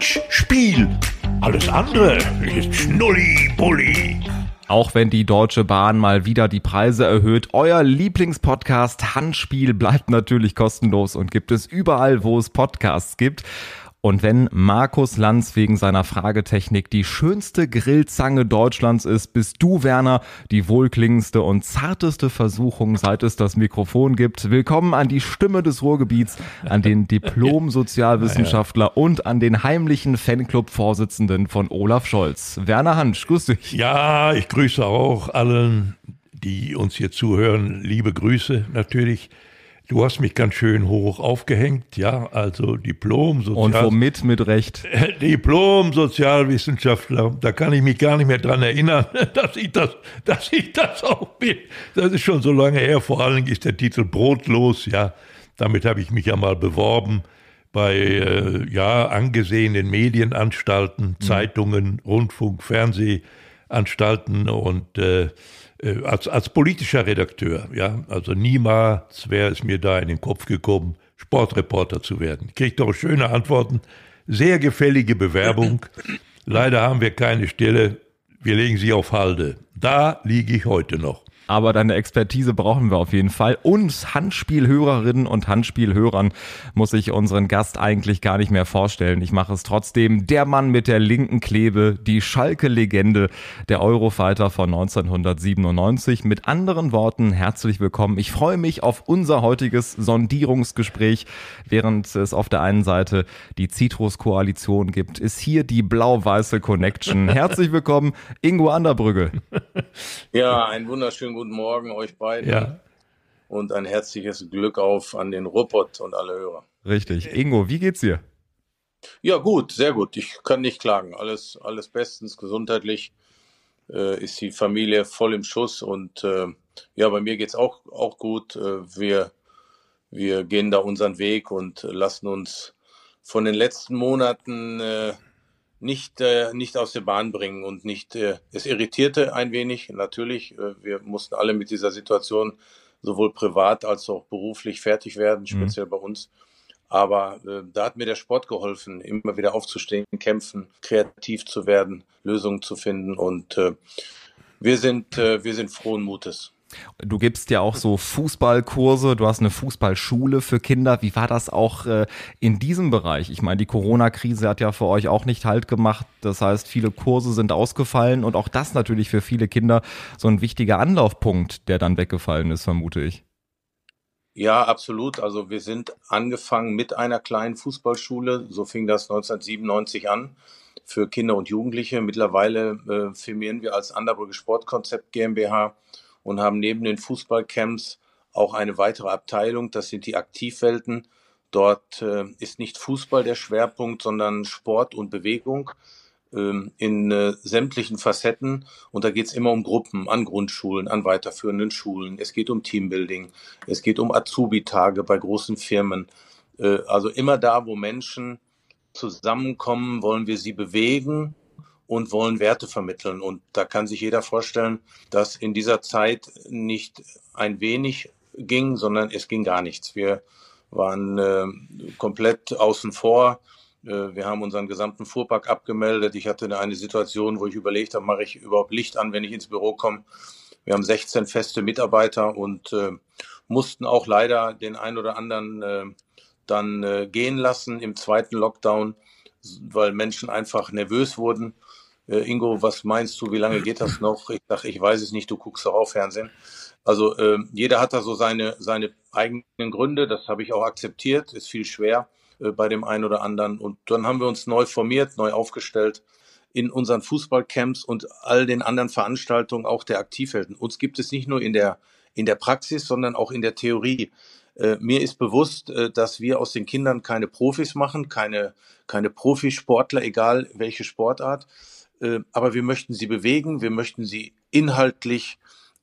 Handspiel. Alles andere ist Schnulli-Bulli. Auch wenn die Deutsche Bahn mal wieder die Preise erhöht, euer Lieblingspodcast Handspiel bleibt natürlich kostenlos und gibt es überall, wo es Podcasts gibt. Und wenn Markus Lanz wegen seiner Fragetechnik die schönste Grillzange Deutschlands ist, bist du, Werner, die wohlklingendste und zarteste Versuchung, seit es das Mikrofon gibt. Willkommen an die Stimme des Ruhrgebiets, an den Diplom-Sozialwissenschaftler und an den heimlichen Fanclub-Vorsitzenden von Olaf Scholz. Werner Hansch, grüß dich. Ja, ich grüße auch allen, die uns hier zuhören. Liebe Grüße natürlich. Du hast mich ganz schön hoch aufgehängt, ja, also Diplom, Sozial Und womit mit Recht? Diplom, Sozialwissenschaftler, da kann ich mich gar nicht mehr dran erinnern, dass ich das, dass ich das auch bin. Das ist schon so lange her, vor allen Dingen ist der Titel brotlos, ja, damit habe ich mich ja mal beworben bei, äh, ja, angesehenen Medienanstalten, mhm. Zeitungen, Rundfunk, Fernsehanstalten und äh, äh, als, als politischer Redakteur, ja, also niemals wäre es mir da in den Kopf gekommen, Sportreporter zu werden. Ich kriege doch schöne Antworten, sehr gefällige Bewerbung. Leider haben wir keine Stelle, wir legen sie auf Halde. Da liege ich heute noch aber deine Expertise brauchen wir auf jeden Fall. Und Handspielhörerinnen und Handspielhörern muss ich unseren Gast eigentlich gar nicht mehr vorstellen. Ich mache es trotzdem. Der Mann mit der linken Klebe, die Schalke-Legende, der Eurofighter von 1997. Mit anderen Worten, herzlich willkommen. Ich freue mich auf unser heutiges Sondierungsgespräch. Während es auf der einen Seite die Citrus-Koalition gibt, ist hier die blau-weiße Connection. Herzlich willkommen, Ingo Anderbrügge. Ja, einen wunderschönen guten Morgen euch beiden. Ja. Und ein herzliches Glück auf an den Ruppert und alle Hörer. Richtig. Ingo, wie geht's dir? Ja, gut, sehr gut. Ich kann nicht klagen. Alles, alles bestens, gesundheitlich äh, ist die Familie voll im Schuss und äh, ja, bei mir geht's auch, auch gut. Äh, wir, wir gehen da unseren Weg und lassen uns von den letzten Monaten äh, nicht, äh, nicht aus der Bahn bringen und nicht, äh, es irritierte ein wenig, natürlich. Äh, wir mussten alle mit dieser Situation sowohl privat als auch beruflich fertig werden, mhm. speziell mhm. bei uns. Aber äh, da hat mir der Sport geholfen, immer wieder aufzustehen, kämpfen, kreativ zu werden, Lösungen zu finden und äh, wir sind, äh, wir sind frohen Mutes. Du gibst ja auch so Fußballkurse, du hast eine Fußballschule für Kinder. Wie war das auch äh, in diesem Bereich? Ich meine, die Corona-Krise hat ja für euch auch nicht Halt gemacht. Das heißt, viele Kurse sind ausgefallen und auch das natürlich für viele Kinder so ein wichtiger Anlaufpunkt, der dann weggefallen ist, vermute ich. Ja, absolut. Also wir sind angefangen mit einer kleinen Fußballschule. So fing das 1997 an für Kinder und Jugendliche. Mittlerweile äh, firmieren wir als Anderbrücke Sportkonzept GmbH und haben neben den Fußballcamps auch eine weitere Abteilung, das sind die Aktivwelten. Dort äh, ist nicht Fußball der Schwerpunkt, sondern Sport und Bewegung ähm, in äh, sämtlichen Facetten. Und da geht es immer um Gruppen an Grundschulen, an weiterführenden Schulen. Es geht um Teambuilding, es geht um Azubi-Tage bei großen Firmen. Äh, also immer da, wo Menschen zusammenkommen, wollen wir sie bewegen und wollen Werte vermitteln. Und da kann sich jeder vorstellen, dass in dieser Zeit nicht ein wenig ging, sondern es ging gar nichts. Wir waren äh, komplett außen vor. Äh, wir haben unseren gesamten Fuhrpark abgemeldet. Ich hatte eine Situation, wo ich überlegt habe, mache ich überhaupt Licht an, wenn ich ins Büro komme. Wir haben 16 feste Mitarbeiter und äh, mussten auch leider den einen oder anderen äh, dann äh, gehen lassen im zweiten Lockdown, weil Menschen einfach nervös wurden Ingo, was meinst du, wie lange geht das noch? Ich sage, ich weiß es nicht, du guckst doch auch Fernsehen. Also äh, jeder hat da so seine, seine eigenen Gründe, das habe ich auch akzeptiert, ist viel schwer äh, bei dem einen oder anderen. Und dann haben wir uns neu formiert, neu aufgestellt in unseren Fußballcamps und all den anderen Veranstaltungen auch der Aktivhelden. Uns gibt es nicht nur in der, in der Praxis, sondern auch in der Theorie. Äh, mir ist bewusst, äh, dass wir aus den Kindern keine Profis machen, keine, keine Profisportler, egal welche Sportart, äh, aber wir möchten sie bewegen, wir möchten sie inhaltlich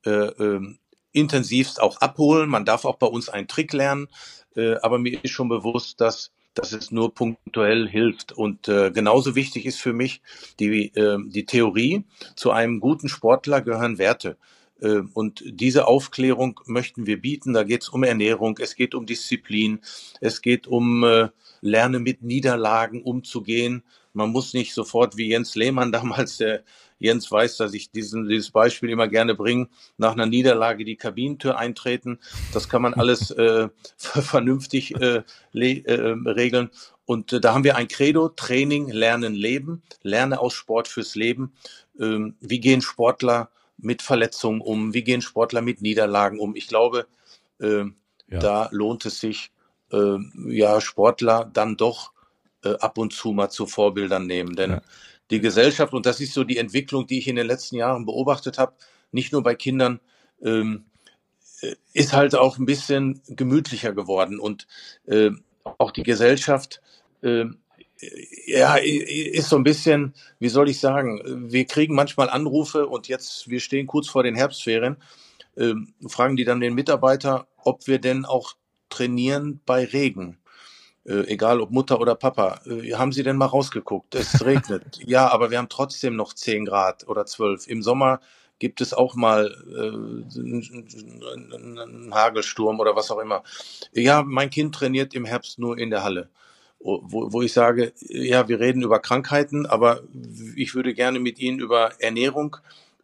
äh, äh, intensivst auch abholen. Man darf auch bei uns einen Trick lernen, äh, aber mir ist schon bewusst, dass dass es nur punktuell hilft. Und äh, genauso wichtig ist für mich die, äh, die Theorie. Zu einem guten Sportler gehören Werte. Äh, und diese Aufklärung möchten wir bieten. Da geht es um Ernährung, es geht um Disziplin, es geht um äh, Lernen mit Niederlagen umzugehen. Man muss nicht sofort wie Jens Lehmann damals, der Jens weiß, dass ich diesen, dieses Beispiel immer gerne bringe, nach einer Niederlage die Kabinentür eintreten. Das kann man alles äh, vernünftig äh, äh, regeln. Und äh, da haben wir ein Credo, Training, Lernen, Leben, Lerne aus Sport fürs Leben. Ähm, wie gehen Sportler mit Verletzungen um? Wie gehen Sportler mit Niederlagen um? Ich glaube, äh, ja. da lohnt es sich, äh, ja, Sportler dann doch äh, ab und zu mal zu Vorbildern nehmen. Denn ja. die Gesellschaft, und das ist so die Entwicklung, die ich in den letzten Jahren beobachtet habe, nicht nur bei Kindern, ähm, äh, ist halt auch ein bisschen gemütlicher geworden. Und äh, auch die Gesellschaft äh, ja, ist so ein bisschen, wie soll ich sagen, wir kriegen manchmal Anrufe und jetzt, wir stehen kurz vor den Herbstferien, äh, fragen die dann den Mitarbeiter, ob wir denn auch trainieren bei Regen. Äh, egal ob Mutter oder Papa, äh, haben Sie denn mal rausgeguckt? Es regnet. ja, aber wir haben trotzdem noch 10 Grad oder 12. Im Sommer gibt es auch mal äh, einen Hagelsturm oder was auch immer. Ja, mein Kind trainiert im Herbst nur in der Halle wo, wo ich sage, ja, wir reden über Krankheiten, aber ich würde gerne mit Ihnen über Ernährung,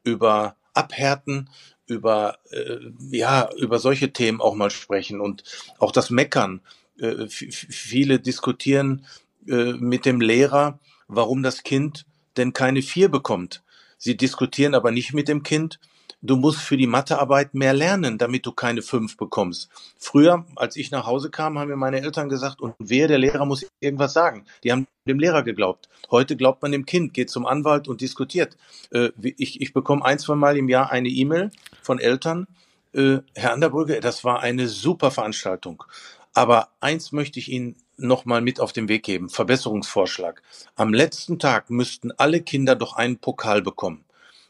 über Abhärten, über äh, ja über solche Themen auch mal sprechen und auch das Meckern. Äh, viele diskutieren äh, mit dem Lehrer, warum das Kind denn keine vier bekommt. Sie diskutieren aber nicht mit dem Kind, du musst für die Mathearbeit mehr lernen, damit du keine fünf bekommst. Früher, als ich nach Hause kam, haben mir meine Eltern gesagt, und wer, der Lehrer muss irgendwas sagen. Die haben dem Lehrer geglaubt. Heute glaubt man dem Kind, geht zum Anwalt und diskutiert. Äh, ich, ich bekomme ein, zwei Mal im Jahr eine E-Mail von Eltern, äh, Herr Anderbrügge, das war eine super Veranstaltung. Aber eins möchte ich Ihnen noch mal mit auf den Weg geben. Verbesserungsvorschlag. Am letzten Tag müssten alle Kinder doch einen Pokal bekommen.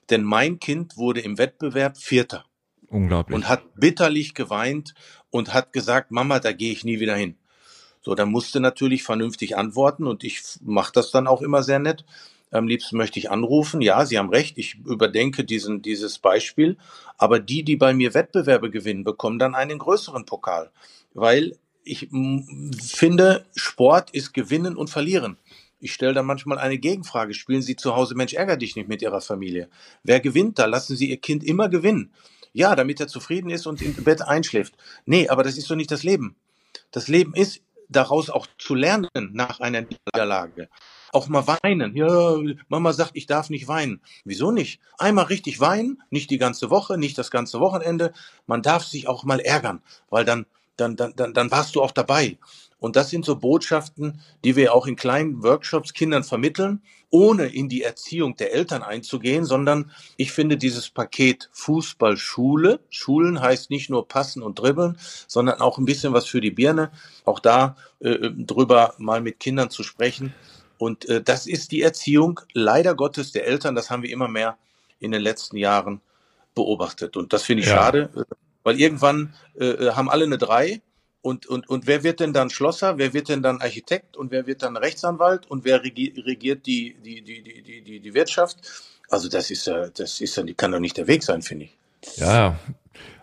Denn mein Kind wurde im Wettbewerb Vierter. Unglaublich. Und hat bitterlich geweint und hat gesagt, Mama, da gehe ich nie wieder hin. So, dann musste natürlich vernünftig antworten und ich mache das dann auch immer sehr nett. Am liebsten möchte ich anrufen. Ja, Sie haben recht, ich überdenke diesen, dieses Beispiel. Aber die, die bei mir Wettbewerbe gewinnen, bekommen dann einen größeren Pokal. Weil ich finde, Sport ist Gewinnen und Verlieren. Ich stelle da manchmal eine Gegenfrage. Spielen Sie zu Hause Mensch, ärger dich nicht mit Ihrer Familie? Wer gewinnt da? Lassen Sie Ihr Kind immer gewinnen. Ja, damit er zufrieden ist und im Bett einschläft. Nee, aber das ist doch nicht das Leben. Das Leben ist, daraus auch zu lernen nach einer Niederlage. Auch mal weinen. Ja, Mama sagt, ich darf nicht weinen. Wieso nicht? Einmal richtig weinen, nicht die ganze Woche, nicht das ganze Wochenende. Man darf sich auch mal ärgern, weil dann, dann, dann, dann, dann warst du auch dabei. Und das sind so Botschaften, die wir auch in kleinen Workshops Kindern vermitteln, ohne in die Erziehung der Eltern einzugehen, sondern ich finde dieses Paket Fußball-Schule, Schulen heißt nicht nur passen und dribbeln, sondern auch ein bisschen was für die Birne, auch da äh, drüber mal mit Kindern zu sprechen. Und äh, das ist die Erziehung leider Gottes der Eltern, das haben wir immer mehr in den letzten Jahren beobachtet. Und das finde ich ja. schade, äh, weil irgendwann äh, äh, haben alle eine Drei und, und, und wer wird denn dann Schlosser, wer wird denn dann Architekt und wer wird dann Rechtsanwalt und wer regiert die, die, die, die, die, die Wirtschaft? Also das ist ja, das ist ja, kann doch nicht der Weg sein, finde ich. Ja,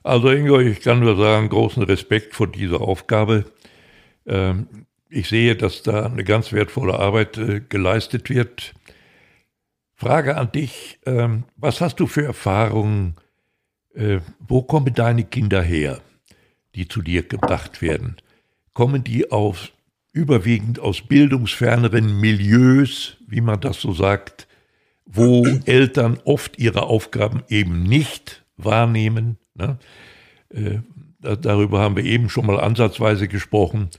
also Ingo, ich kann nur sagen, großen Respekt vor dieser Aufgabe. Ähm, ich sehe, dass da eine ganz wertvolle Arbeit äh, geleistet wird. Frage an dich, ähm, was hast du für Erfahrungen? Äh, wo kommen deine Kinder her? die zu dir gebracht werden? Kommen die aus, überwiegend aus bildungsferneren Milieus, wie man das so sagt, wo Eltern oft ihre Aufgaben eben nicht wahrnehmen? Ne? Äh, darüber haben wir eben schon mal ansatzweise gesprochen.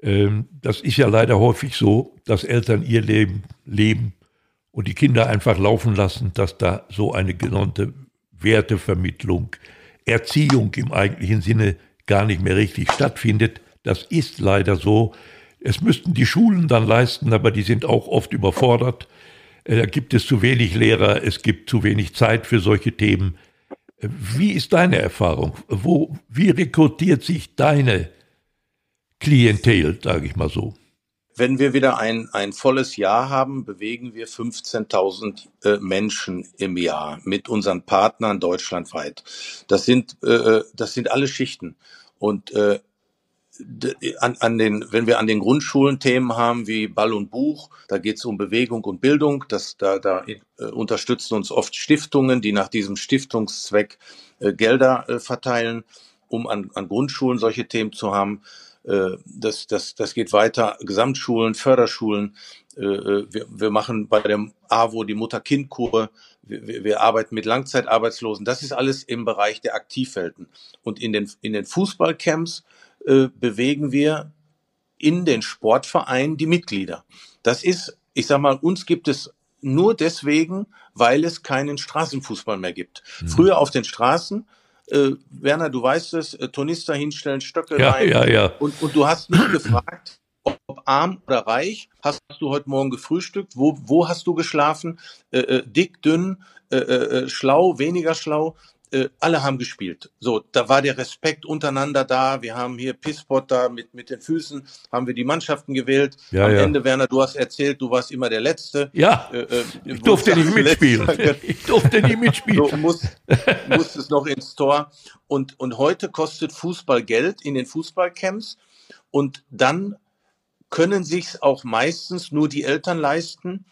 Ähm, das ist ja leider häufig so, dass Eltern ihr Leben leben und die Kinder einfach laufen lassen, dass da so eine genannte Wertevermittlung, Erziehung im eigentlichen Sinne gar nicht mehr richtig stattfindet. Das ist leider so. Es müssten die Schulen dann leisten, aber die sind auch oft überfordert. Äh, da gibt es zu wenig Lehrer, es gibt zu wenig Zeit für solche Themen. Äh, wie ist deine Erfahrung? Wo, wie rekrutiert sich deine Klientel, sage ich mal so? Wenn wir wieder ein, ein volles Jahr haben, bewegen wir 15.000 äh, Menschen im Jahr mit unseren Partnern deutschlandweit. Das sind, äh, äh das sind alle Schichten. Und äh, an, an den, wenn wir an den Grundschulen Themen haben wie Ball und Buch, da geht es um Bewegung und Bildung. Das, da da äh, unterstützen uns oft Stiftungen, die nach diesem Stiftungszweck äh, Gelder verteilen, um an, an Grundschulen solche Themen zu haben. Äh, das, das, das geht weiter. Gesamtschulen, Förderschulen. Äh, äh, wir, wir machen bei dem AWO die Mutter-Kind-Kur. Wir, wir arbeiten mit Langzeitarbeitslosen. Das ist alles im Bereich der Aktivwelten. Und in den, in den Fußballcamps äh, bewegen wir in den Sportvereinen die Mitglieder. Das ist, ich sag mal, uns gibt es nur deswegen, weil es keinen Straßenfußball mehr gibt. Mhm. Früher auf den Straßen äh, Werner, du weißt es, äh, Tornister hinstellen, Stöcke ja, rein. Ja, ja. Und, und du hast nicht gefragt, ob, arm oder reich. Hast du heute Morgen gefrühstückt? Wo, wo hast du geschlafen? Äh, äh, dick, dünn, äh, äh, äh schlau, weniger schlau? Äh, alle haben gespielt. So, da war der Respekt untereinander da. Wir haben hier Pisspot da mit, mit den Füßen, haben wir die Mannschaften gewählt. Ja, Am ja. Ende, Werner, du hast erzählt, du warst immer der Letzte. Ja, äh, äh, ich durfte nicht mitspielen. ich durfte nicht mitspielen. Du musst, musstest noch ins Tor. Und, und heute kostet Fußball Geld in den Fußballcamps. Und dann können sich's auch meistens nur die Eltern leisten,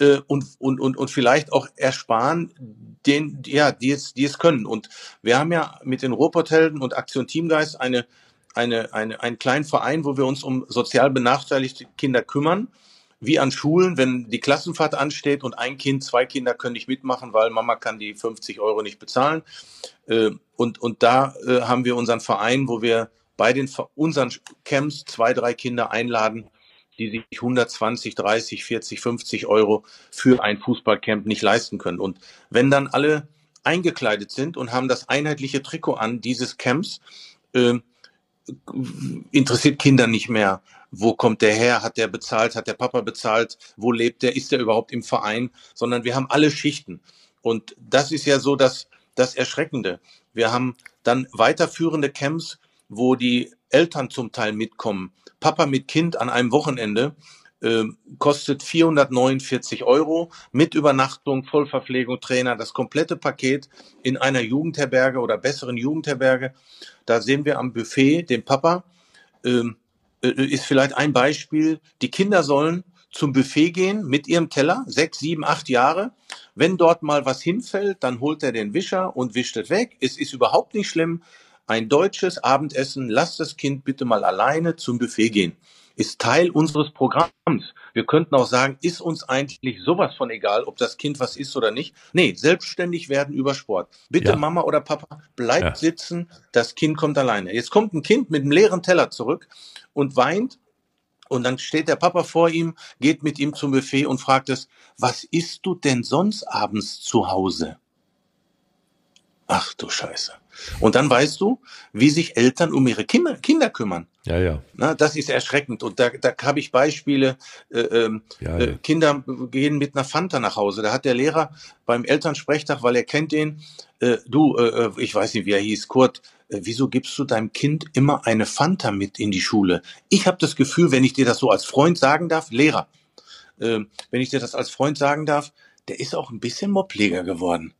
äh, und, und, und, und vielleicht auch ersparen, den, ja, die es, die es können. Und wir haben ja mit den Robothelden und Aktion Teamgeist eine, eine, eine, einen kleinen Verein, wo wir uns um sozial benachteiligte Kinder kümmern. Wie an Schulen, wenn die Klassenfahrt ansteht und ein Kind, zwei Kinder können nicht mitmachen, weil Mama kann die 50 Euro nicht bezahlen. Äh, und, und da äh, haben wir unseren Verein, wo wir bei den unseren Camps zwei, drei Kinder einladen, die sich 120, 30, 40, 50 Euro für ein Fußballcamp nicht leisten können. Und wenn dann alle eingekleidet sind und haben das einheitliche Trikot an dieses Camps, äh, interessiert Kinder nicht mehr. Wo kommt der her? Hat der bezahlt? Hat der Papa bezahlt? Wo lebt der? Ist der überhaupt im Verein? Sondern wir haben alle Schichten. Und das ist ja so das, das Erschreckende. Wir haben dann weiterführende Camps, wo die Eltern zum Teil mitkommen, Papa mit Kind an einem Wochenende äh, kostet 449 Euro mit Übernachtung, Vollverpflegung, Trainer, das komplette Paket in einer Jugendherberge oder besseren Jugendherberge. Da sehen wir am Buffet den Papa. Ähm, äh, ist vielleicht ein Beispiel. Die Kinder sollen zum Buffet gehen mit ihrem Teller, sechs, sieben, acht Jahre. Wenn dort mal was hinfällt, dann holt er den Wischer und wischt es weg. Es ist überhaupt nicht schlimm ein deutsches Abendessen, lasst das Kind bitte mal alleine zum Buffet gehen, ist Teil unseres Programms. Wir könnten auch sagen, ist uns eigentlich sowas von egal, ob das Kind was isst oder nicht. Nee, selbstständig werden über Sport. Bitte ja. Mama oder Papa, bleibt ja. sitzen, das Kind kommt alleine. Jetzt kommt ein Kind mit einem leeren Teller zurück und weint und dann steht der Papa vor ihm, geht mit ihm zum Buffet und fragt es, was isst du denn sonst abends zu Hause? Ach du Scheiße. Und dann weißt du, wie sich Eltern um ihre Kinder, Kinder kümmern. Ja, ja. Na, das ist erschreckend. Und da, da habe ich Beispiele. Äh, ähm, ja, ja. Äh, Kinder gehen mit einer Fanta nach Hause. Da hat der Lehrer beim Elternsprechtag, weil er kennt den, äh, du, äh, äh ich weiß nicht, wie er hieß, Kurt, äh, wieso gibst du deinem Kind immer eine Fanta mit in die Schule? Ich habe das Gefühl, wenn ich dir das so als Freund sagen darf, Lehrer, äh, wenn ich dir das als Freund sagen darf, der ist auch ein bisschen Mobbleger geworden.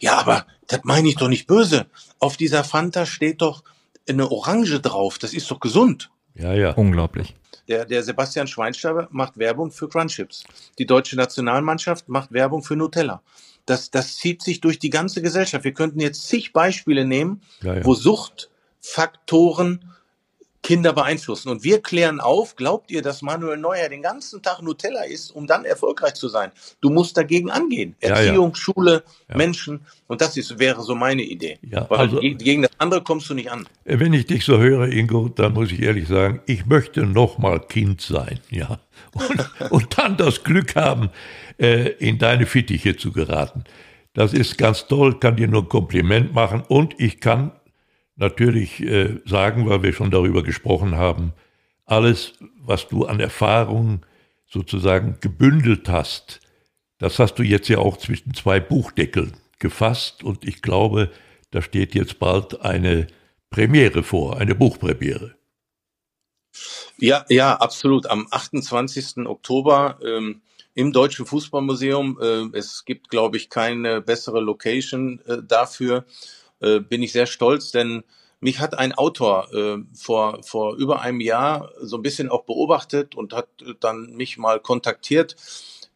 Ja, aber das meine ich doch nicht böse. Auf dieser Fanta steht doch eine Orange drauf. Das ist doch gesund. Ja, ja. Unglaublich. Der, der Sebastian Schweinsteiger macht Werbung für Crunchips. Die deutsche Nationalmannschaft macht Werbung für Nutella. Das, das zieht sich durch die ganze Gesellschaft. Wir könnten jetzt zig Beispiele nehmen, ja, ja. wo Suchtfaktoren Kinder beeinflussen. Und wir klären auf, glaubt ihr, dass Manuel Neuer den ganzen Tag Nutella isst, um dann erfolgreich zu sein? Du musst dagegen angehen. Erziehung, ja, ja. Schule, ja. Menschen. Und das ist, wäre so meine Idee. Ja, Weil also, gegen das andere kommst du nicht an. Wenn ich dich so höre, Ingo, dann muss ich ehrlich sagen, ich möchte noch mal Kind sein, ja. Und, und dann das Glück haben, äh, in deine Fittiche zu geraten. Das ist ganz toll, kann dir nur ein Kompliment machen und ich kann natürlich äh, sagen, weil wir schon darüber gesprochen haben, alles, was du an Erfahrung sozusagen gebündelt hast, das hast du jetzt ja auch zwischen zwei Buchdeckeln gefasst und ich glaube, da steht jetzt bald eine Premiere vor, eine Buchpremiere. Ja, ja, absolut. Am 28. Oktober ähm, im Deutschen Fußballmuseum. Äh, es gibt, glaube ich, keine bessere Location äh, dafür. Äh, bin ich sehr stolz, denn mich hat ein Autor äh, vor, vor über einem Jahr so ein bisschen auch beobachtet und hat dann mich mal kontaktiert.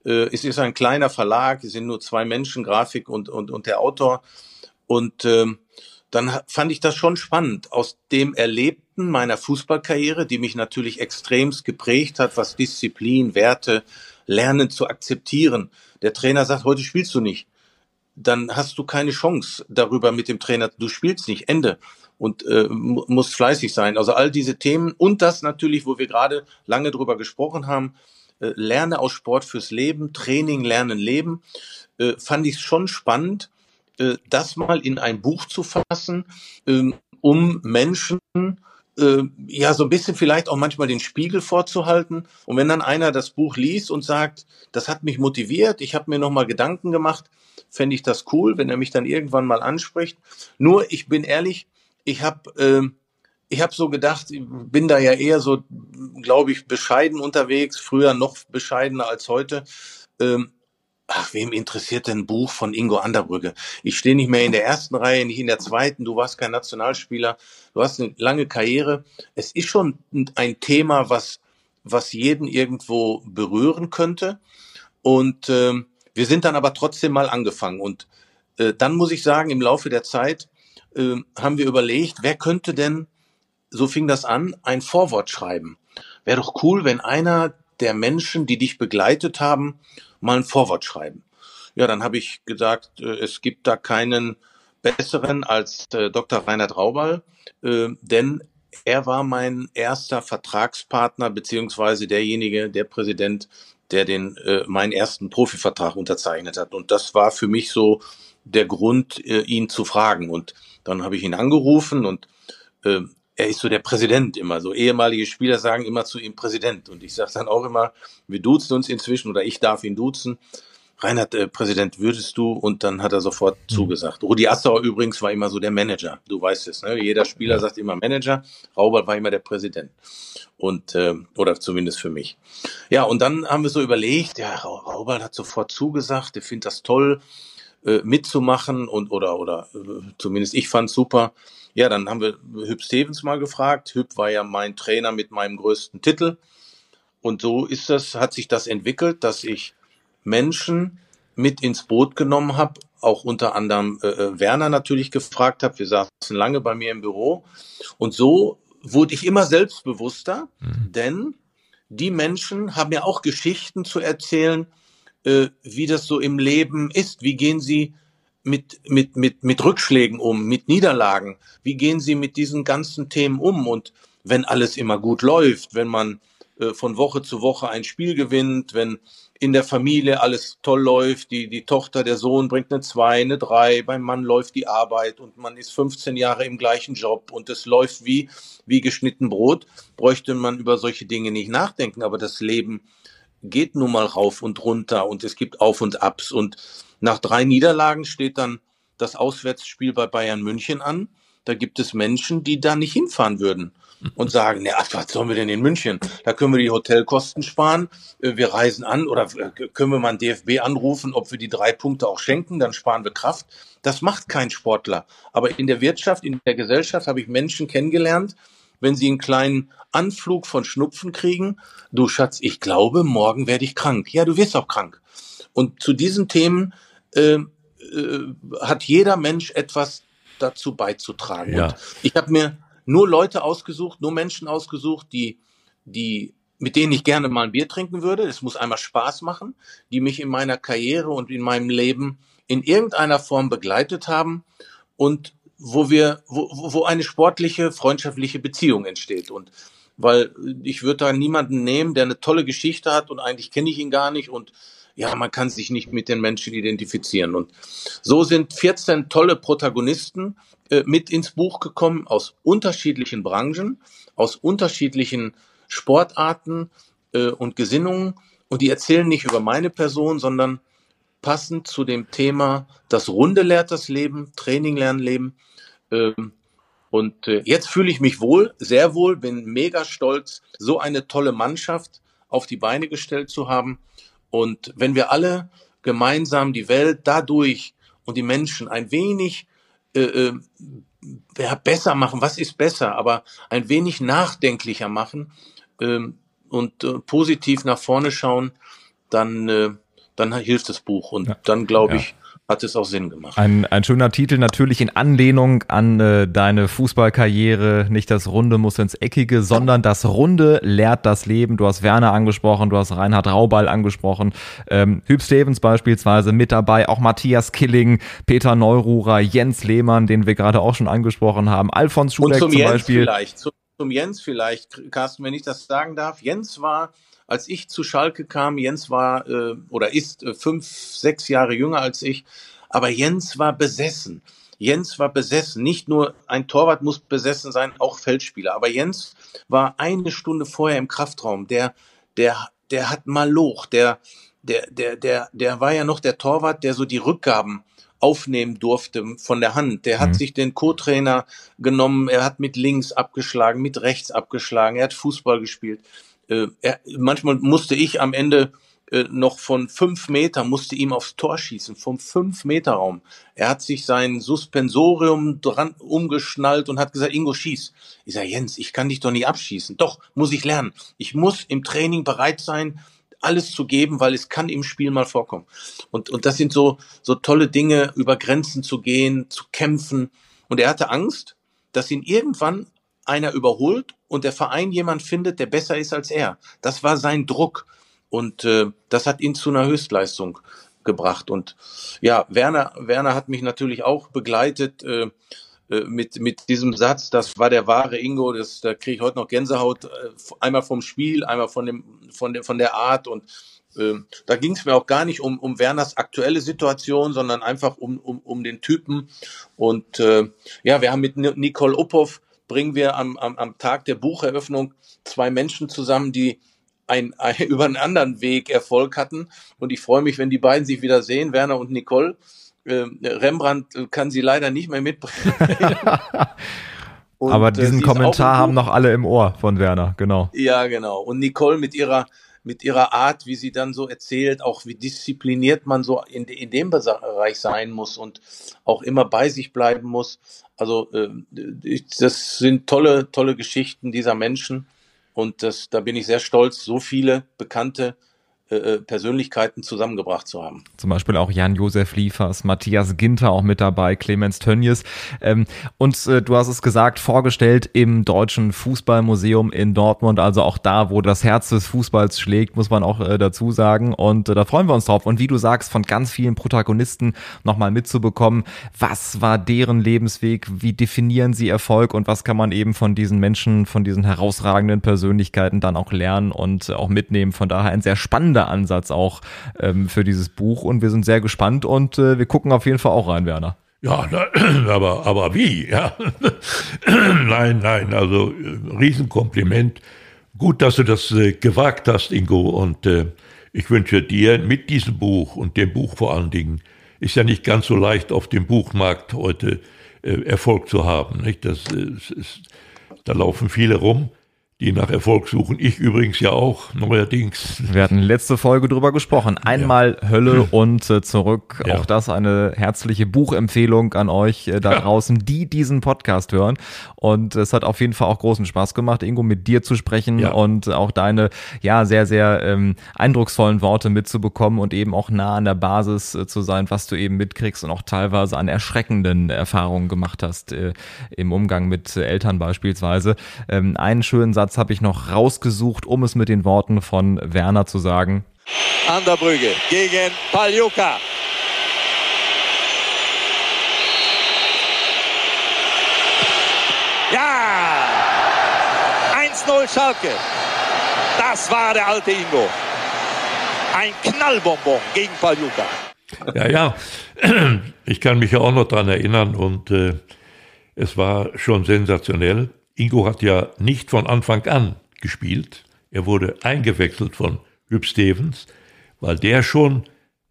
Äh, es ist ein kleiner Verlag, es sind nur zwei Menschen, Grafik und, und, und der Autor. Und ähm, dann fand ich das schon spannend. Aus dem Erlebten meiner Fußballkarriere, die mich natürlich extremst geprägt hat, was Disziplin, Werte, Lernen zu akzeptieren. Der Trainer sagt, heute spielst du nicht. Dann hast du keine Chance darüber mit dem Trainer, du spielst nicht, Ende. Und äh, musst fleißig sein. Also all diese Themen und das natürlich, wo wir gerade lange drüber gesprochen haben, äh, Lerne aus Sport fürs Leben, Training, Lernen, Leben, äh, fand ich schon spannend äh, das mal in ein Buch zu fassen, ähm, um Menschen äh, ja so ein bisschen vielleicht auch manchmal den Spiegel vorzuhalten. Und wenn dann einer das Buch liest und sagt, das hat mich motiviert, ich habe mir nochmal Gedanken gemacht, fände ich das cool, wenn er mich dann irgendwann mal anspricht. Nur, ich bin ehrlich, ich habe äh, ich habe so gedacht, bin da ja eher so, glaube ich, bescheiden unterwegs, früher noch bescheidener als heute. Ähm, ach, wem interessiert denn ein Buch von Ingo Anderbrücke? Ich stehe nicht mehr in der ersten Reihe, nicht in der zweiten, du warst kein Nationalspieler, du hast eine lange Karriere. Es ist schon ein Thema, was, was jeden irgendwo berühren könnte. Und äh, wir sind dann aber trotzdem mal angefangen. Und äh, dann muss ich sagen, im Laufe der Zeit äh, haben wir überlegt, wer könnte denn, so fing das an, ein Vorwort schreiben. Wäre doch cool, wenn einer der Menschen, die dich begleitet haben, mal ein Vorwort schreiben. Ja, dann habe ich gesagt, äh, es gibt da keinen besseren als äh, Dr. Reinhard Raubal, äh, denn er war mein erster Vertragspartner beziehungsweise derjenige, der Präsident, der den äh, meinen ersten Profivertrag unterzeichnet hat. Und das war für mich so der Grund, äh, ihn zu fragen. Und dann habe ich ihn angerufen und äh, er ist so der Präsident immer. So ehemalige Spieler sagen immer zu ihm Präsident. Und ich sage dann auch immer, wir duzen uns inzwischen oder ich darf ihn duzen. Reinhard, äh, Präsident, würdest du? Und dann hat er sofort mhm. zugesagt. Rudi Assauer übrigens war immer so der Manager. Du weißt es, ne? Jeder Spieler sagt immer Manager. Raubert war immer der Präsident. Und, äh, oder zumindest für mich. Ja, und dann haben wir so überlegt, ja, Raubert hat sofort zugesagt, er findet das toll, äh, mitzumachen und, oder, oder, äh, zumindest ich fand super. Ja, dann haben wir Hüb Stevens mal gefragt. Hüb war ja mein Trainer mit meinem größten Titel. Und so ist das, hat sich das entwickelt, dass ich Menschen mit ins Boot genommen habe, auch unter anderem äh, äh Werner natürlich gefragt habe. Wir saßen lange bei mir im Büro. Und so wurde ich immer selbstbewusster, mhm. denn die Menschen haben ja auch Geschichten zu erzählen, äh, wie das so im Leben ist. Wie gehen sie mit, mit, mit, mit Rückschlägen um, mit Niederlagen? Wie gehen Sie mit diesen ganzen Themen um? Und wenn alles immer gut läuft, wenn man äh, von Woche zu Woche ein Spiel gewinnt, wenn in der Familie alles toll läuft, die, die Tochter, der Sohn bringt eine zwei, eine drei, beim Mann läuft die Arbeit und man ist 15 Jahre im gleichen Job und es läuft wie, wie geschnitten Brot, bräuchte man über solche Dinge nicht nachdenken, aber das Leben geht nun mal rauf und runter und es gibt Auf und Abs. Und nach drei Niederlagen steht dann das Auswärtsspiel bei Bayern München an. Da gibt es Menschen, die da nicht hinfahren würden und sagen, ja, was sollen wir denn in München? Da können wir die Hotelkosten sparen. Äh, wir reisen an oder äh, können wir mal einen DFB anrufen, ob wir die drei Punkte auch schenken, dann sparen wir Kraft. Das macht kein Sportler. Aber in der Wirtschaft, in der Gesellschaft habe ich Menschen kennengelernt, wenn sie einen kleinen Anflug von Schnupfen kriegen, du Schatz, ich glaube, morgen werde ich krank. Ja, du wirst auch krank. Und zu diesen Themen äh, äh, hat jeder Mensch etwas dazu beizutragen. Ja. Und ich habe mir nur Leute ausgesucht, nur Menschen ausgesucht, die, die, mit denen ich gerne mal ein Bier trinken würde. Es muss einmal Spaß machen, die mich in meiner Karriere und in meinem Leben in irgendeiner Form begleitet haben und wo wir, wo, wo eine sportliche, freundschaftliche Beziehung entsteht. Und weil ich würde da niemanden nehmen, der eine tolle Geschichte hat und eigentlich kenne ich ihn gar nicht und ja, man kann sich nicht mit den Menschen identifizieren. Und so sind 14 tolle Protagonisten äh, mit ins Buch gekommen aus unterschiedlichen Branchen, aus unterschiedlichen Sportarten äh, und Gesinnungen. Und die erzählen nicht über meine Person, sondern passend zu dem Thema, das Runde lehrt das Leben, Training lernen Leben, äh, Und äh, jetzt fühle ich mich wohl, sehr wohl, bin mega stolz, so eine tolle Mannschaft auf die Beine gestellt zu haben. Und wenn wir alle gemeinsam die Welt dadurch und die Menschen ein wenig äh, äh, ja, besser machen, was ist besser, aber ein wenig nachdenklicher machen ähm, und äh, positiv nach vorne schauen, dann, äh, dann hilft das Buch. Und ja. dann glaube ich, hat es auch Sinn gemacht. Ein, ein schöner Titel natürlich in Anlehnung an äh, deine Fußballkarriere. Nicht das Runde muss ins Eckige, sondern das Runde lehrt das Leben. Du hast Werner angesprochen, du hast Reinhard Rauball angesprochen, ähm, Hüb Stevens beispielsweise mit dabei, auch Matthias Killing, Peter Neururer, Jens Lehmann, den wir gerade auch schon angesprochen haben, Alfons Schuleck zum, zum Jens Beispiel. Vielleicht, zum, zum Jens vielleicht, Carsten, wenn ich das sagen darf. Jens war als ich zu Schalke kam, Jens war äh, oder ist äh, fünf, sechs Jahre jünger als ich, aber Jens war besessen. Jens war besessen. Nicht nur ein Torwart muss besessen sein, auch Feldspieler. Aber Jens war eine Stunde vorher im Kraftraum. Der, der, der hat Maloch. Der, der, der, der, der war ja noch der Torwart, der so die Rückgaben aufnehmen durfte von der Hand. Der hat mhm. sich den Co-Trainer genommen. Er hat mit links abgeschlagen, mit rechts abgeschlagen. Er hat Fußball gespielt äh, er, manchmal musste ich am Ende äh, noch von fünf Meter, musste ihm aufs Tor schießen, vom fünf Meter Raum. Er hat sich sein Suspensorium dran umgeschnallt und hat gesagt, Ingo, schieß. Ich sage, Jens, ich kann dich doch nicht abschießen. Doch, muss ich lernen. Ich muss im Training bereit sein, alles zu geben, weil es kann im Spiel mal vorkommen. Und, und das sind so, so tolle Dinge, über Grenzen zu gehen, zu kämpfen. Und er hatte Angst, dass ihn irgendwann einer überholt und der Verein jemand findet, der besser ist als er. Das war sein Druck und äh, das hat ihn zu einer Höchstleistung gebracht. Und ja, Werner, Werner hat mich natürlich auch begleitet äh, äh mit, mit diesem Satz, das war der wahre Ingo, das, da kriege ich heute noch Gänsehaut, äh, einmal vom Spiel, einmal von, dem, von, der, von der Art und äh, da ging es mir auch gar nicht um, um Werners aktuelle Situation, sondern einfach um, um, um den Typen. Und äh, ja, wir haben mit Nicole Uphoff bringen wir am, am, am Tag der Bucheröffnung zwei Menschen zusammen, die ein, ein, über einen anderen Weg Erfolg hatten. Und ich freue mich, wenn die beiden sich wieder sehen, Werner und Nicole. Äh, Rembrandt kann sie leider nicht mehr mitbringen. und, Aber äh, diesen Kommentar haben noch alle im Ohr von Werner, genau. Ja, genau. Und Nicole mit ihrer mit ihrer Art, wie sie dann so erzählt, auch wie diszipliniert man so in, in dem Bereich sein muss und auch immer bei sich bleiben muss. Also äh, das sind tolle, tolle Geschichten dieser Menschen und das, da bin ich sehr stolz, so viele bekannte äh, äh, Persönlichkeiten zusammengebracht zu haben. Zum Beispiel auch Jan-Josef Liefers, Matthias Ginter auch mit dabei, Clemens Tönnies. Ähm, und äh, du hast es gesagt, vorgestellt im Deutschen Fußballmuseum in Dortmund, also auch da, wo das Herz des Fußballs schlägt, muss man auch dazu sagen. Und da freuen wir uns drauf. Und wie du sagst, von ganz vielen Protagonisten nochmal mitzubekommen, was war deren Lebensweg, wie definieren sie Erfolg und was kann man eben von diesen Menschen, von diesen herausragenden Persönlichkeiten dann auch lernen und auch mitnehmen. Von daher ein sehr spannender spannender Ansatz auch ähm, für dieses Buch und wir sind sehr gespannt und äh, wir gucken auf jeden Fall auch rein, Werner. Ja, aber, aber wie? Ja. nein, nein, also äh, Riesenkompliment. Gut, dass du das äh, gewagt hast, Ingo. Und äh, ich wünsche dir mit diesem Buch und dem Buch vor allen Dingen, ist ja nicht ganz so leicht auf dem Buchmarkt heute Erfolg zu haben. Nicht? Das, ist, da laufen viele rum die nach Erfolg suchen. Ich übrigens ja auch, neuerdings. Wir hatten letzte Folge drüber gesprochen. Einmal ja. Hölle und äh, zurück. Ja. Auch das eine herzliche Buchempfehlung an euch äh, da ja. draußen, die diesen Podcast hören. Und es hat auf jeden Fall auch großen Spaß gemacht, Ingo, mit dir zu sprechen und auch deine, ja, sehr, sehr ähm, eindrucksvollen Worte mitzubekommen und eben auch nah an der Basis äh, zu sein, was du eben mitkriegst und auch teilweise an erschreckenden Erfahrungen gemacht hast äh, im Umgang mit Eltern beispielsweise. Ähm, einen schönen Satz Satz habe ich noch rausgesucht, um es mit den Worten von Werner zu sagen. An der Brügge gegen Paljuka. Ja! 1-0 Schalke. Das war der alte Ingo. Ein Knallbonbon gegen Paljuka. Ja, ja. Ich kann mich ja auch noch daran erinnern und äh, es war schon sensationell. Ingo hat ja nicht von Anfang an gespielt. Er wurde eingewechselt von Hüb Stevens, weil der schon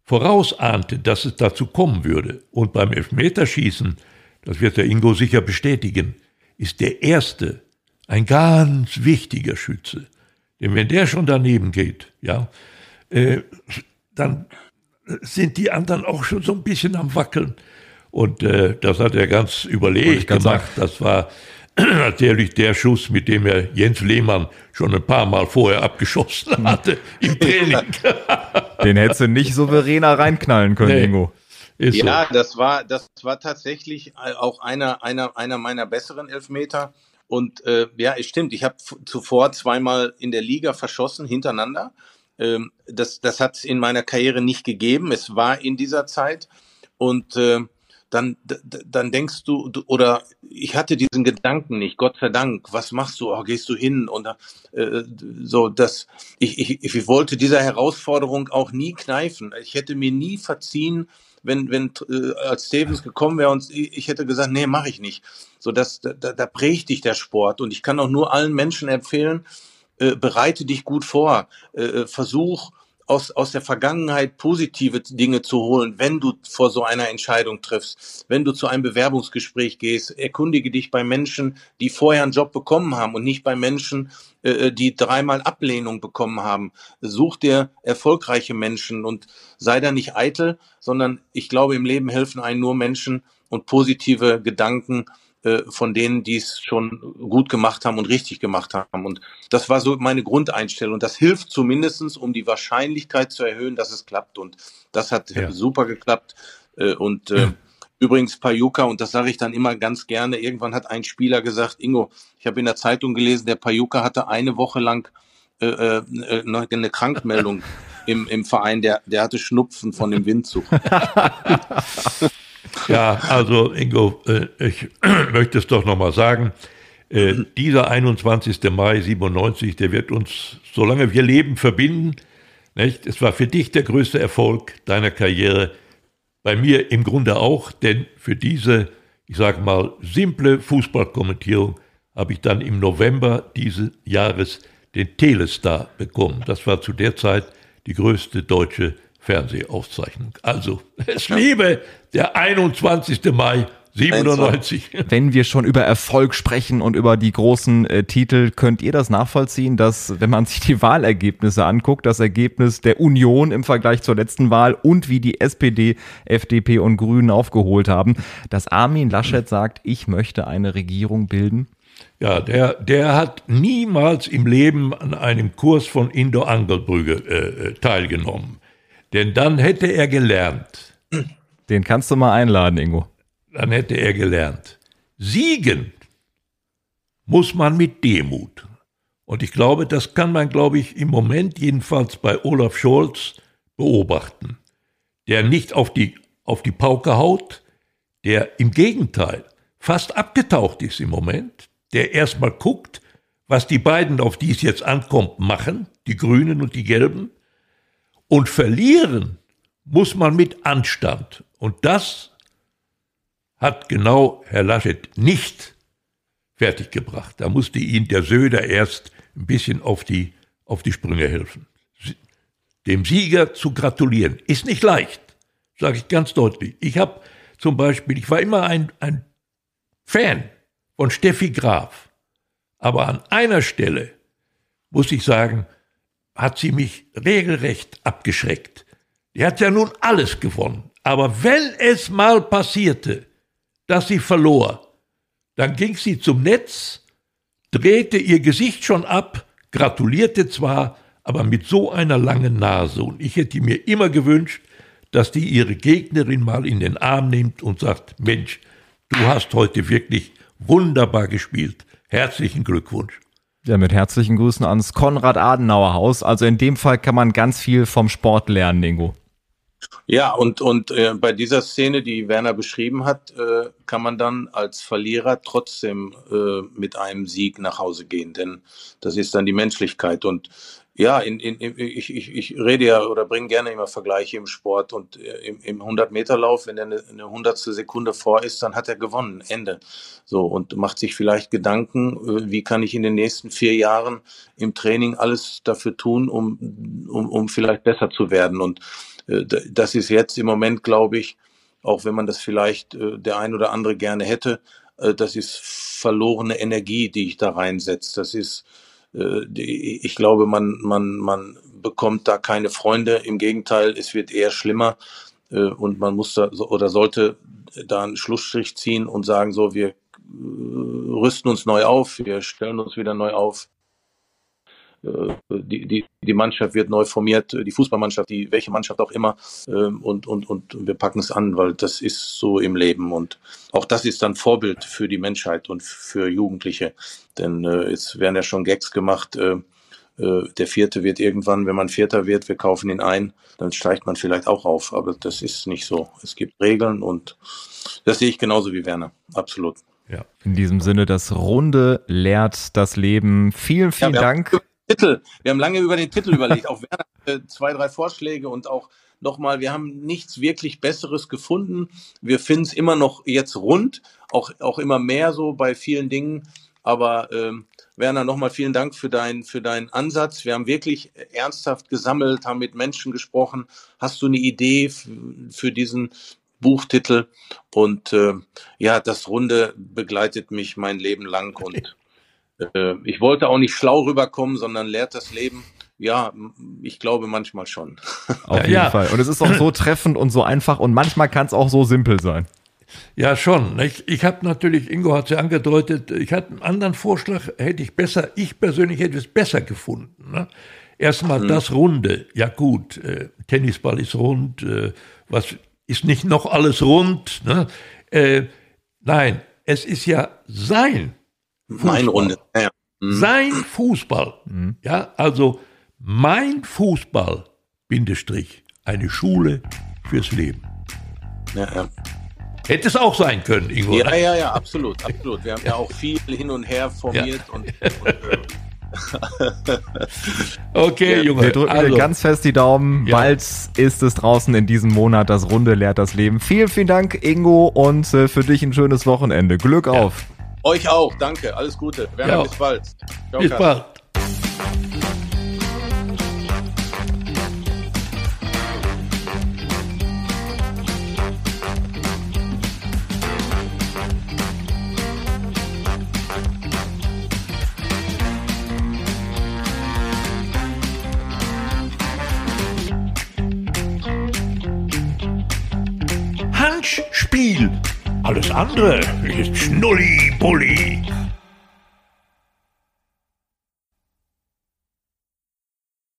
vorausahnte, dass es dazu kommen würde. Und beim Elfmeterschießen, das wird der Ingo sicher bestätigen, ist der erste ein ganz wichtiger Schütze. Denn wenn der schon daneben geht, ja, äh, dann sind die anderen auch schon so ein bisschen am Wackeln. Und äh, das hat er ganz überlegt gemacht. Das war natürlich der Schuss, mit dem er Jens Lehmann schon ein paar Mal vorher abgeschossen hatte im Training. Den hättest du nicht souveräner reinknallen können, nee. Ingo. Ist ja, so. das war das war tatsächlich auch einer einer einer meiner besseren Elfmeter. Und äh, ja, es stimmt. Ich habe zuvor zweimal in der Liga verschossen hintereinander. Ähm, das das hat es in meiner Karriere nicht gegeben. Es war in dieser Zeit und äh, dann, dann denkst du, oder ich hatte diesen Gedanken nicht, Gott sei Dank, was machst du, oh, gehst du hin und äh, so, das, ich, ich, ich wollte dieser Herausforderung auch nie kneifen. Ich hätte mir nie verziehen, wenn, wenn äh, als Stevens gekommen wäre und ich hätte gesagt, nee, mache ich nicht. So, das, da, da prägt dich der Sport und ich kann auch nur allen Menschen empfehlen, äh, bereite dich gut vor, äh, äh versuch aus, aus der Vergangenheit positive Dinge zu holen, wenn du vor so einer Entscheidung triffst, wenn du zu einem Bewerbungsgespräch gehst, erkundige dich bei Menschen, die vorher einen Job bekommen haben und nicht bei Menschen, äh, äh, die dreimal Ablehnung bekommen haben. Such dir erfolgreiche Menschen und sei da nicht eitel, sondern ich glaube, im Leben helfen einen nur Menschen und positive Gedanken äh, von denen, die es schon gut gemacht haben und richtig gemacht haben. Und das war so meine Grundeinstellung. Das hilft zumindestens, um die Wahrscheinlichkeit zu erhöhen, dass es klappt. Und das hat ja. super geklappt. Äh, und äh, übrigens Payuka, und das sage ich dann immer ganz gerne, irgendwann hat ein Spieler gesagt, Ingo, ich habe in der Zeitung gelesen, der Payuka hatte eine Woche lang äh, äh, eine Krankmeldung im, im Verein, der, der hatte Schnupfen von dem Windzug. Ja, also Ingo, äh, ich möchte es doch nochmal sagen. Äh, dieser 21. Mai 97, der wird uns, solange wir leben, verbinden. Nicht? Es war für dich der größte Erfolg deiner Karriere. Bei mir im Grunde auch, denn für diese, ich sage mal, simple Fußballkommentierung habe ich dann im November dieses Jahres den Telestar bekommen. Das war zu der Zeit die größte deutsche Fernsehaufzeichnung. Also, es lebe der 21. Mai 97. Wenn wir schon über Erfolg sprechen und über die großen äh, Titel, könnt ihr das nachvollziehen, dass, wenn man sich die Wahlergebnisse anguckt, das Ergebnis der Union im Vergleich zur letzten Wahl und wie die SPD, FDP und Grünen aufgeholt haben, dass Armin Laschet sagt, ich möchte eine Regierung bilden? Ja, der, der hat niemals im Leben an einem Kurs von Indo Angelbrügge äh, äh teilgenommen. Denn dann hätte er gelernt. Den kannst du mal einladen, Ingo. Dann hätte er gelernt. Siegen muss man mit Demut. Und ich glaube, das kann man, glaube ich, im Moment jedenfalls bei Olaf Scholz beobachten. Der nicht auf die, auf die Pauke haut, der im Gegenteil fast abgetaucht ist im Moment, der erstmal guckt, was die beiden, auf die es jetzt ankommt, machen, die Grünen und die Gelben, und verlieren muss man mit Anstand. Und das hat genau Herr Laschet nicht fertiggebracht. Da musste ihn der Söder erst ein bisschen auf die, auf die Sprünge helfen. Dem Sieger zu gratulieren ist nicht leicht, sage ich ganz deutlich. Ich habe zum Beispiel, ich war immer ein, ein Fan von Steffi Graf, aber an einer Stelle muss ich sagen, hat sie mich regelrecht abgeschreckt. Die hat ja nun alles gewonnen. Aber wenn es mal passierte, dass sie verlor, dann ging sie zum Netz, drehte ihr Gesicht schon ab, gratulierte zwar, aber mit so einer langen Nase. Und ich hätte mir immer gewünscht, dass die ihre Gegnerin mal in den Arm nimmt und sagt, Mensch, du hast heute wirklich wunderbar gespielt. Herzlichen Glückwunsch. Ja, mit herzlichen Grüßen ans Konrad-Adenauer-Haus. Also in dem Fall kann man ganz viel vom Sport lernen, Ingo. Ja, und, und äh, bei dieser Szene, die Werner beschrieben hat, äh, kann man dann als Verlierer trotzdem äh, mit einem Sieg nach Hause gehen, denn das ist dann die Menschlichkeit. Und ja, in, in, ich, ich, ich rede ja oder bringe gerne immer Vergleiche im Sport und äh, im, im 100-Meter-Lauf, wenn er eine, eine hundertstel Sekunde vor ist, dann hat er gewonnen, Ende. So und macht sich vielleicht Gedanken, äh, wie kann ich in den nächsten vier Jahren im Training alles dafür tun, um, um, um vielleicht besser zu werden. Und äh, das ist jetzt im Moment, glaube ich, auch wenn man das vielleicht der ein oder andere gerne hätte, äh, das ist verlorene Energie, die ich da reinsetze. Das ist, äh, ich glaube, man, man, man bekommt da keine Freunde. Im Gegenteil, es wird eher schlimmer äh, und man muss da oder sollte da einen Schlussstrich ziehen und sagen, so, wir äh, rüsten uns neu auf, wir stellen uns wieder neu auf. Äh, die, die, die Mannschaft wird neu formiert, die Fußballmannschaft, die, welche Mannschaft auch immer, ähm, und, und, und wir packen es an, weil das ist so im Leben. Und auch das ist dann Vorbild für die Menschheit und für Jugendliche. Denn äh, es werden ja schon Gags gemacht, äh, äh, der Vierte wird irgendwann, wenn man Vierter wird, wir kaufen ihn ein, dann steigt man vielleicht auch auf. Aber das ist nicht so. Es gibt Regeln und das sehe ich genauso wie Werner. Absolut. Ja. In diesem Sinne, das Runde lehrt das Leben. Vielen, vielen ja, Dank. Titel. Wir haben lange über den Titel überlegt. Auch Werner äh, zwei, drei Vorschläge und auch nochmal, wir haben nichts wirklich Besseres gefunden. Wir finden es immer noch jetzt rund, auch, auch immer mehr so bei vielen Dingen. Aber ähm, Werner, nochmal vielen Dank für, dein, für deinen Ansatz. Wir haben wirklich ernsthaft gesammelt, haben mit Menschen gesprochen. Hast du eine Idee für diesen Buchtitel? Und äh, ja, das Runde begleitet mich mein Leben lang und äh, ich wollte auch nicht schlau rüberkommen, sondern lehrt das Leben. Ja, ich glaube manchmal schon. Auf jeden ja. Fall. Und es ist auch so treffend und so einfach und manchmal kann es auch so simpel sein. Ja, schon. Ich, ich habe natürlich, Ingo hat es ja angedeutet, ich hatte einen anderen Vorschlag, hätte ich besser, ich persönlich hätte es besser gefunden. Ne? Erstmal mhm. das Runde. Ja gut, äh, Tennisball ist rund, äh, was ist nicht noch alles rund? Ne? Äh, nein, es ist ja sein. Mein Runde. Ja. Mhm. Sein Fußball. Mhm. Ja, also mein Fußball, Bindestrich, eine Schule fürs Leben. Ja, ja. Hätte es auch sein können, Ingo. Ja, ja, ja, absolut, absolut. Wir haben ja, auch viel hin und her formiert ja. und, und äh Okay, ja, Junge. Wir drücken also. ganz fest die Daumen. Ja. Bald ist es draußen in diesem Monat. Das Runde lehrt das Leben. Vielen, vielen Dank, Ingo, und äh, für dich ein schönes Wochenende. Glück auf. Euch auch, danke. Alles Gute. Werner, bis bald. Ciao, bis bald. Alles andere ist Schnulli-Bulli.